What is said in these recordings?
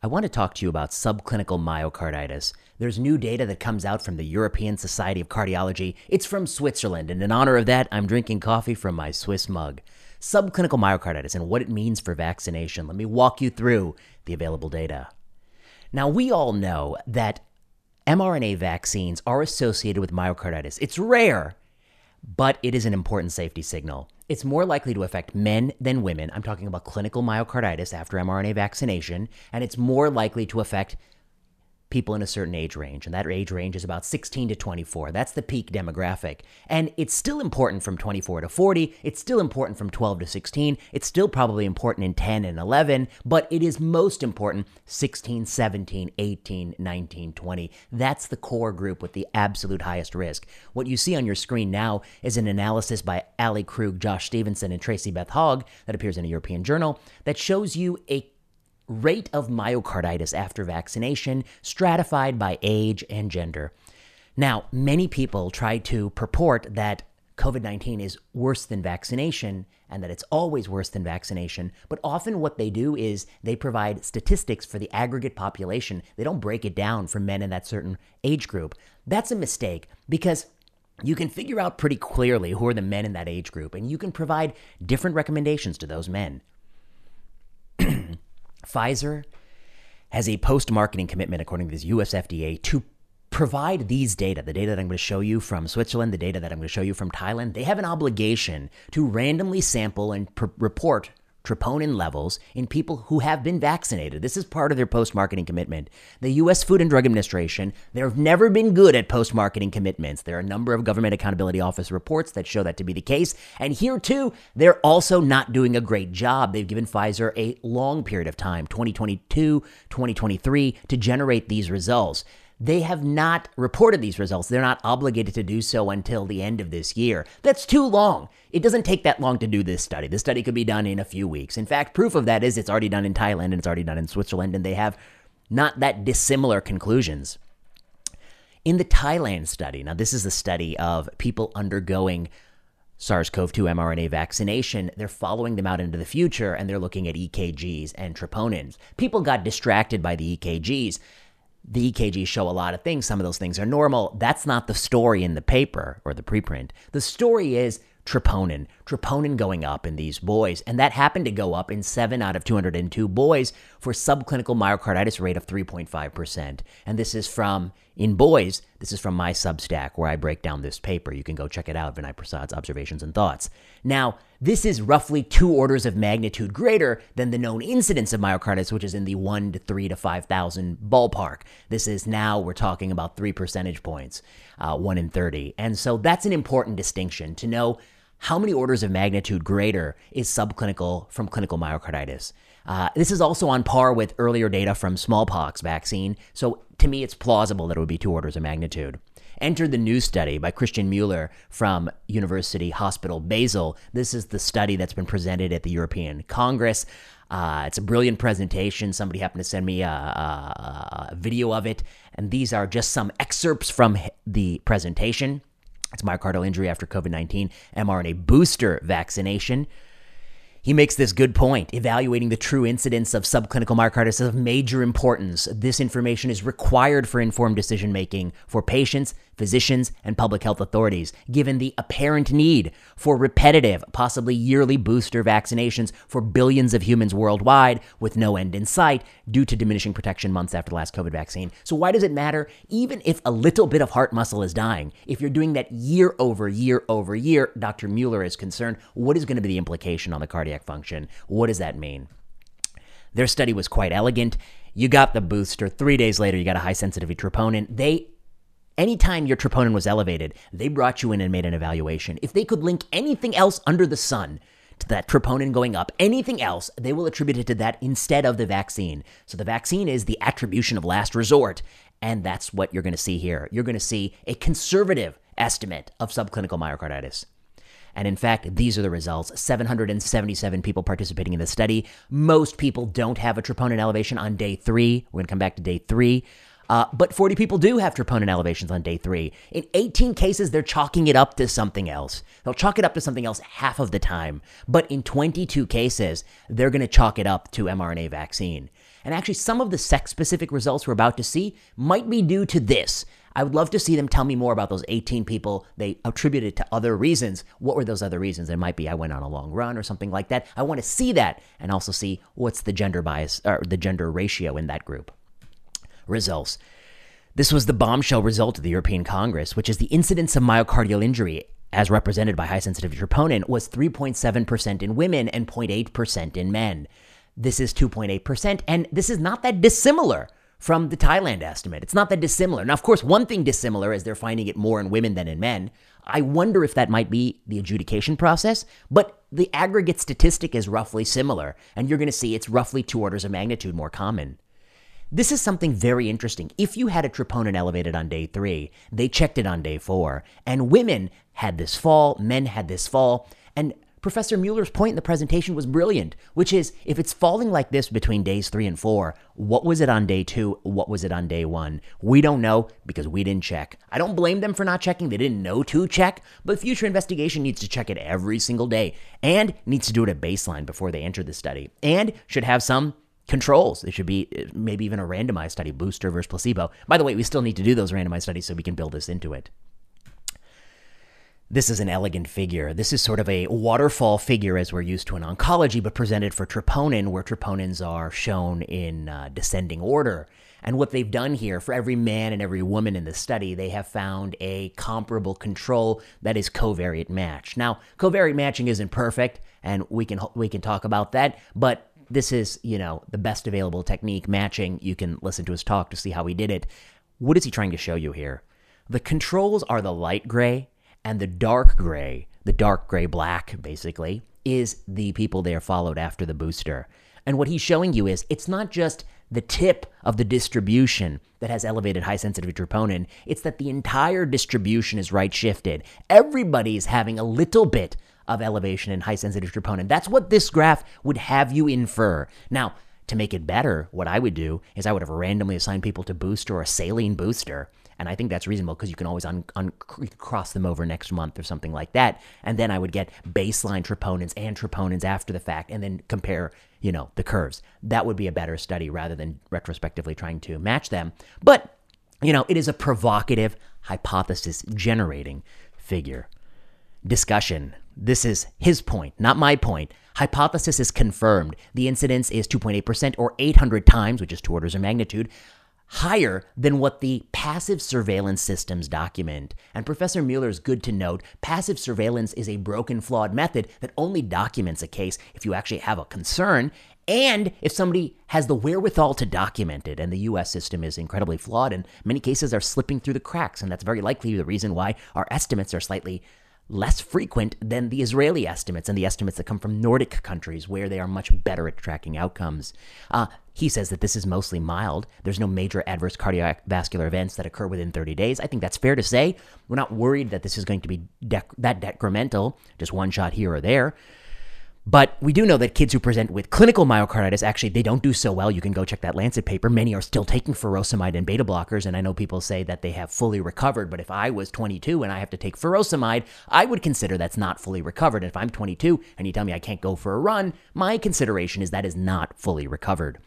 I want to talk to you about subclinical myocarditis. There's new data that comes out from the European Society of Cardiology. It's from Switzerland, and in honor of that, I'm drinking coffee from my Swiss mug. Subclinical myocarditis and what it means for vaccination. Let me walk you through the available data. Now, we all know that mRNA vaccines are associated with myocarditis. It's rare, but it is an important safety signal. It's more likely to affect men than women. I'm talking about clinical myocarditis after mRNA vaccination, and it's more likely to affect people in a certain age range, and that age range is about 16 to 24. That's the peak demographic. And it's still important from 24 to 40. It's still important from 12 to 16. It's still probably important in 10 and 11, but it is most important 16, 17, 18, 19, 20. That's the core group with the absolute highest risk. What you see on your screen now is an analysis by Ali Krug, Josh Stevenson, and Tracy Beth Høeg that appears in a European journal that shows you a rate of myocarditis after vaccination, stratified by age and gender. Now, many people try to purport that COVID 19 is worse than vaccination and that it's always worse than vaccination. But often what they do is they provide statistics for the aggregate population. They don't break it down for men in that certain age group. That's a mistake because you can figure out pretty clearly who are the men in that age group and you can provide different recommendations to those men. Pfizer has a post marketing commitment, according to this US FDA, to provide these data, the data that I'm going to show you from Switzerland, the data that I'm going to show you from Thailand. They have an obligation to randomly sample and pr- report troponin levels in people who have been vaccinated. This is part of their post marketing commitment. The U.S. Food and Drug Administration, they've never been good at post marketing commitments. There are a number of Government Accountability Office reports that show that to be the case. And here, too, they're also not doing a great job. They've given Pfizer a long period of time, 2022, 2023, to generate these results. They have not reported these results. They're not obligated to do so until the end of this year. That's too long. It doesn't take that long to do this study. This study could be done in a few weeks. In fact, proof of that is it's already done in Thailand and it's already done in Switzerland, and they have not that dissimilar conclusions. In the Thailand study, now this is a study of people undergoing SARS CoV 2 mRNA vaccination, they're following them out into the future and they're looking at EKGs and troponins. People got distracted by the EKGs the EKGs show a lot of things. Some of those things are normal. That's not the story in the paper or the preprint. The story is troponin, troponin going up in these boys. And that happened to go up in 7 out of 202 boys for subclinical myocarditis rate of 3.5%. And this is from, in boys, this is from my Substack where I break down this paper. You can go check it out, Vinay Prasad's Observations and Thoughts. Now, this is roughly two orders of magnitude greater than the known incidence of myocarditis, which is in the 1 to 3 to 5,000 ballpark. This is now, we're talking about 3 percentage points, uh, 1 in 30. And so that's an important distinction to know how many orders of magnitude greater is subclinical from clinical myocarditis? Uh, this is also on par with earlier data from smallpox vaccine, so to me it's plausible that it would be two orders of magnitude. Enter the new study by Christian Mueller from University Hospital Basel. This is the study that's been presented at the European Congress. Uh, it's a brilliant presentation. Somebody happened to send me a, a, a video of it, and these are just some excerpts from the presentation. It's myocardial injury after COVID 19 mRNA booster vaccination. He makes this good point. Evaluating the true incidence of subclinical myocarditis is of major importance. This information is required for informed decision making for patients, physicians, and public health authorities, given the apparent need for repetitive, possibly yearly booster vaccinations for billions of humans worldwide with no end in sight due to diminishing protection months after the last COVID vaccine. So, why does it matter? Even if a little bit of heart muscle is dying, if you're doing that year over year over year, Dr. Mueller is concerned, what is going to be the implication on the cardiac function? What does that mean? Their study was quite elegant. You got the booster. Three days later, you got a high sensitivity troponin. They Anytime your troponin was elevated, they brought you in and made an evaluation. If they could link anything else under the sun to that troponin going up, anything else, they will attribute it to that instead of the vaccine. So the vaccine is the attribution of last resort. And that's what you're going to see here. You're going to see a conservative estimate of subclinical myocarditis. And in fact, these are the results 777 people participating in the study. Most people don't have a troponin elevation on day three. We're going to come back to day three. Uh, but 40 people do have troponin elevations on day three. In 18 cases, they're chalking it up to something else. They'll chalk it up to something else half of the time. But in 22 cases, they're going to chalk it up to mRNA vaccine. And actually, some of the sex specific results we're about to see might be due to this. I would love to see them tell me more about those 18 people they attributed to other reasons. What were those other reasons? It might be I went on a long run or something like that. I want to see that and also see what's the gender bias or the gender ratio in that group. Results. This was the bombshell result of the European Congress, which is the incidence of myocardial injury as represented by high sensitivity troponin was 3.7% in women and 0.8% in men. This is 2.8%, and this is not that dissimilar from the Thailand estimate. It's not that dissimilar. Now, of course, one thing dissimilar is they're finding it more in women than in men. I wonder if that might be the adjudication process, but the aggregate statistic is roughly similar, and you're going to see it's roughly two orders of magnitude more common. This is something very interesting. If you had a troponin elevated on day three, they checked it on day four, and women had this fall, men had this fall, and Professor Mueller's point in the presentation was brilliant, which is if it's falling like this between days three and four, what was it on day two? What was it on day one? We don't know because we didn't check. I don't blame them for not checking. They didn't know to check, but future investigation needs to check it every single day and needs to do it at baseline before they enter the study and should have some controls. It should be uh, maybe even a randomized study, booster versus placebo. By the way, we still need to do those randomized studies so we can build this into it. This is an elegant figure. This is sort of a waterfall figure as we're used to in oncology, but presented for troponin, where troponins are shown in uh, descending order. And what they've done here for every man and every woman in the study, they have found a comparable control that is covariate match. Now, covariate matching isn't perfect, and we can we can talk about that, but this is, you know, the best available technique matching. You can listen to his talk to see how he did it. What is he trying to show you here? The controls are the light gray and the dark gray, the dark gray black basically, is the people they are followed after the booster. And what he's showing you is it's not just the tip of the distribution that has elevated high sensitivity troponin, it's that the entire distribution is right shifted. Everybody's having a little bit of elevation in high sensitivity troponin. That's what this graph would have you infer. Now, to make it better, what I would do is I would have randomly assigned people to booster or a saline booster. And I think that's reasonable because you can always un- un- cross them over next month or something like that. And then I would get baseline troponins and troponins after the fact and then compare, you know, the curves. That would be a better study rather than retrospectively trying to match them. But, you know, it is a provocative hypothesis generating figure. Discussion this is his point, not my point. Hypothesis is confirmed. The incidence is 2.8% or 800 times, which is two orders of magnitude, higher than what the passive surveillance systems document. And Professor Mueller is good to note passive surveillance is a broken, flawed method that only documents a case if you actually have a concern and if somebody has the wherewithal to document it. And the US system is incredibly flawed, and many cases are slipping through the cracks. And that's very likely the reason why our estimates are slightly less frequent than the Israeli estimates and the estimates that come from Nordic countries where they are much better at tracking outcomes. Uh, he says that this is mostly mild. There's no major adverse cardiovascular events that occur within 30 days. I think that's fair to say. We're not worried that this is going to be dec- that decremental, just one shot here or there. But we do know that kids who present with clinical myocarditis actually they don't do so well. You can go check that Lancet paper. Many are still taking furosemide and beta blockers, and I know people say that they have fully recovered. But if I was 22 and I have to take furosemide, I would consider that's not fully recovered. And if I'm 22 and you tell me I can't go for a run, my consideration is that is not fully recovered.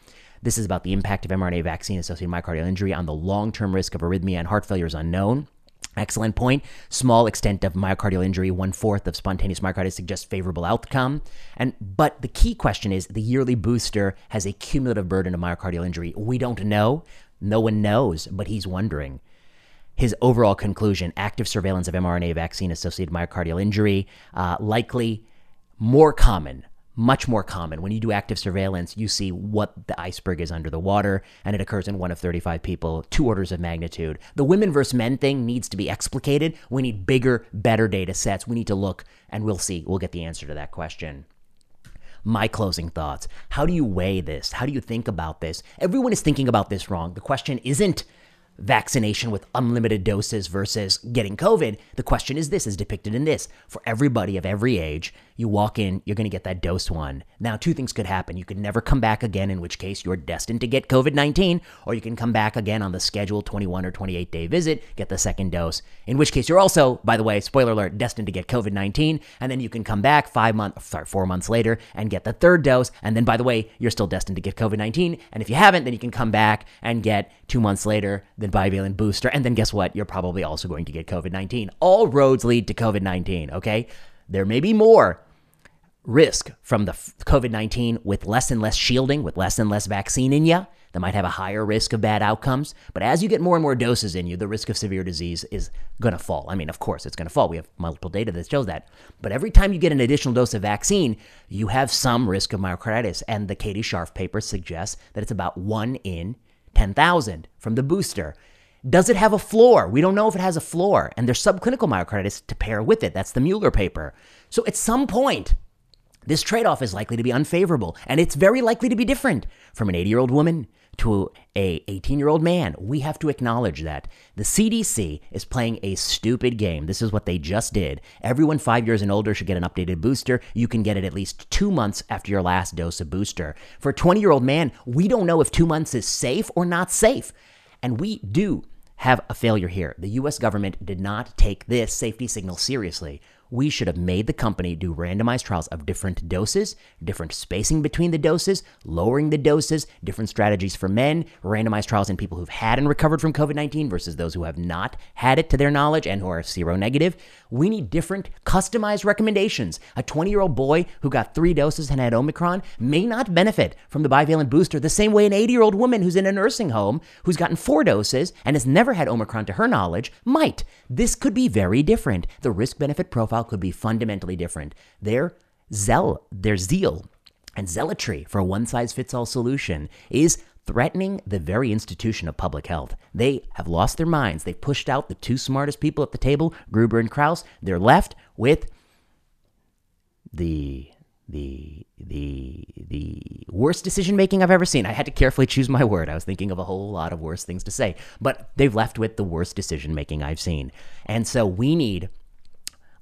This is about the impact of mRNA vaccine associated myocardial injury on the long term risk of arrhythmia and heart failure is unknown. Excellent point. Small extent of myocardial injury, one fourth of spontaneous myocarditis suggests favorable outcome. And but the key question is the yearly booster has a cumulative burden of myocardial injury. We don't know. No one knows, but he's wondering. His overall conclusion: active surveillance of mRNA vaccine associated myocardial injury uh, likely more common much more common. When you do active surveillance, you see what the iceberg is under the water, and it occurs in one of 35 people, two orders of magnitude. The women versus men thing needs to be explicated. We need bigger, better data sets. We need to look, and we'll see. We'll get the answer to that question. My closing thoughts. How do you weigh this? How do you think about this? Everyone is thinking about this wrong. The question isn't vaccination with unlimited doses versus getting COVID. The question is this is depicted in this. For everybody of every age, you walk in, you're going to get that dose one. Now, two things could happen. You could never come back again, in which case you're destined to get COVID 19, or you can come back again on the scheduled 21 or 28 day visit, get the second dose, in which case you're also, by the way, spoiler alert, destined to get COVID 19, and then you can come back five months, sorry, four months later and get the third dose. And then, by the way, you're still destined to get COVID 19. And if you haven't, then you can come back and get two months later the bivalent booster. And then guess what? You're probably also going to get COVID 19. All roads lead to COVID 19, okay? There may be more risk from the COVID 19 with less and less shielding, with less and less vaccine in you. That might have a higher risk of bad outcomes. But as you get more and more doses in you, the risk of severe disease is going to fall. I mean, of course, it's going to fall. We have multiple data that shows that. But every time you get an additional dose of vaccine, you have some risk of myocarditis. And the Katie Sharff paper suggests that it's about one in 10,000 from the booster. Does it have a floor? We don't know if it has a floor. And there's subclinical myocarditis to pair with it. That's the Mueller paper. So at some point, this trade off is likely to be unfavorable, and it's very likely to be different from an 80 year old woman to a 18 year old man. We have to acknowledge that the CDC is playing a stupid game. This is what they just did. Everyone five years and older should get an updated booster. You can get it at least two months after your last dose of booster. For a 20 year old man, we don't know if two months is safe or not safe. And we do have a failure here. The US government did not take this safety signal seriously we should have made the company do randomized trials of different doses, different spacing between the doses, lowering the doses, different strategies for men, randomized trials in people who've had and recovered from COVID 19 versus those who have not had it to their knowledge and who are seronegative. We need different customized recommendations. A 20 year old boy who got three doses and had Omicron may not benefit from the bivalent booster the same way an 80 year old woman who's in a nursing home who's gotten four doses and has never had Omicron to her knowledge might. This could be very different. The risk benefit profile could be fundamentally different. Their zeal, their zeal and zealotry for a one size fits all solution is threatening the very institution of public health. They have lost their minds. They've pushed out the two smartest people at the table, Gruber and Krause. They're left with the the the the worst decision making I've ever seen. I had to carefully choose my word. I was thinking of a whole lot of worse things to say, but they've left with the worst decision making I've seen. And so we need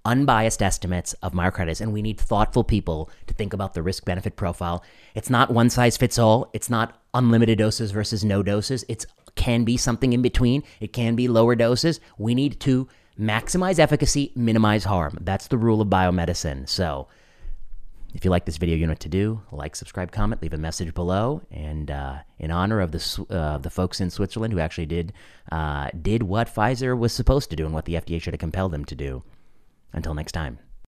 unbiased estimates of myocarditis, and we need thoughtful people to think about the risk benefit profile. It's not one size fits all. It's not unlimited doses versus no doses. It can be something in between. It can be lower doses. We need to maximize efficacy, minimize harm. That's the rule of biomedicine. So, if you like this video, you know what to do. Like, subscribe, comment, leave a message below. And uh, in honor of the uh, the folks in Switzerland who actually did uh, did what Pfizer was supposed to do and what the FDA should have compelled them to do. Until next time.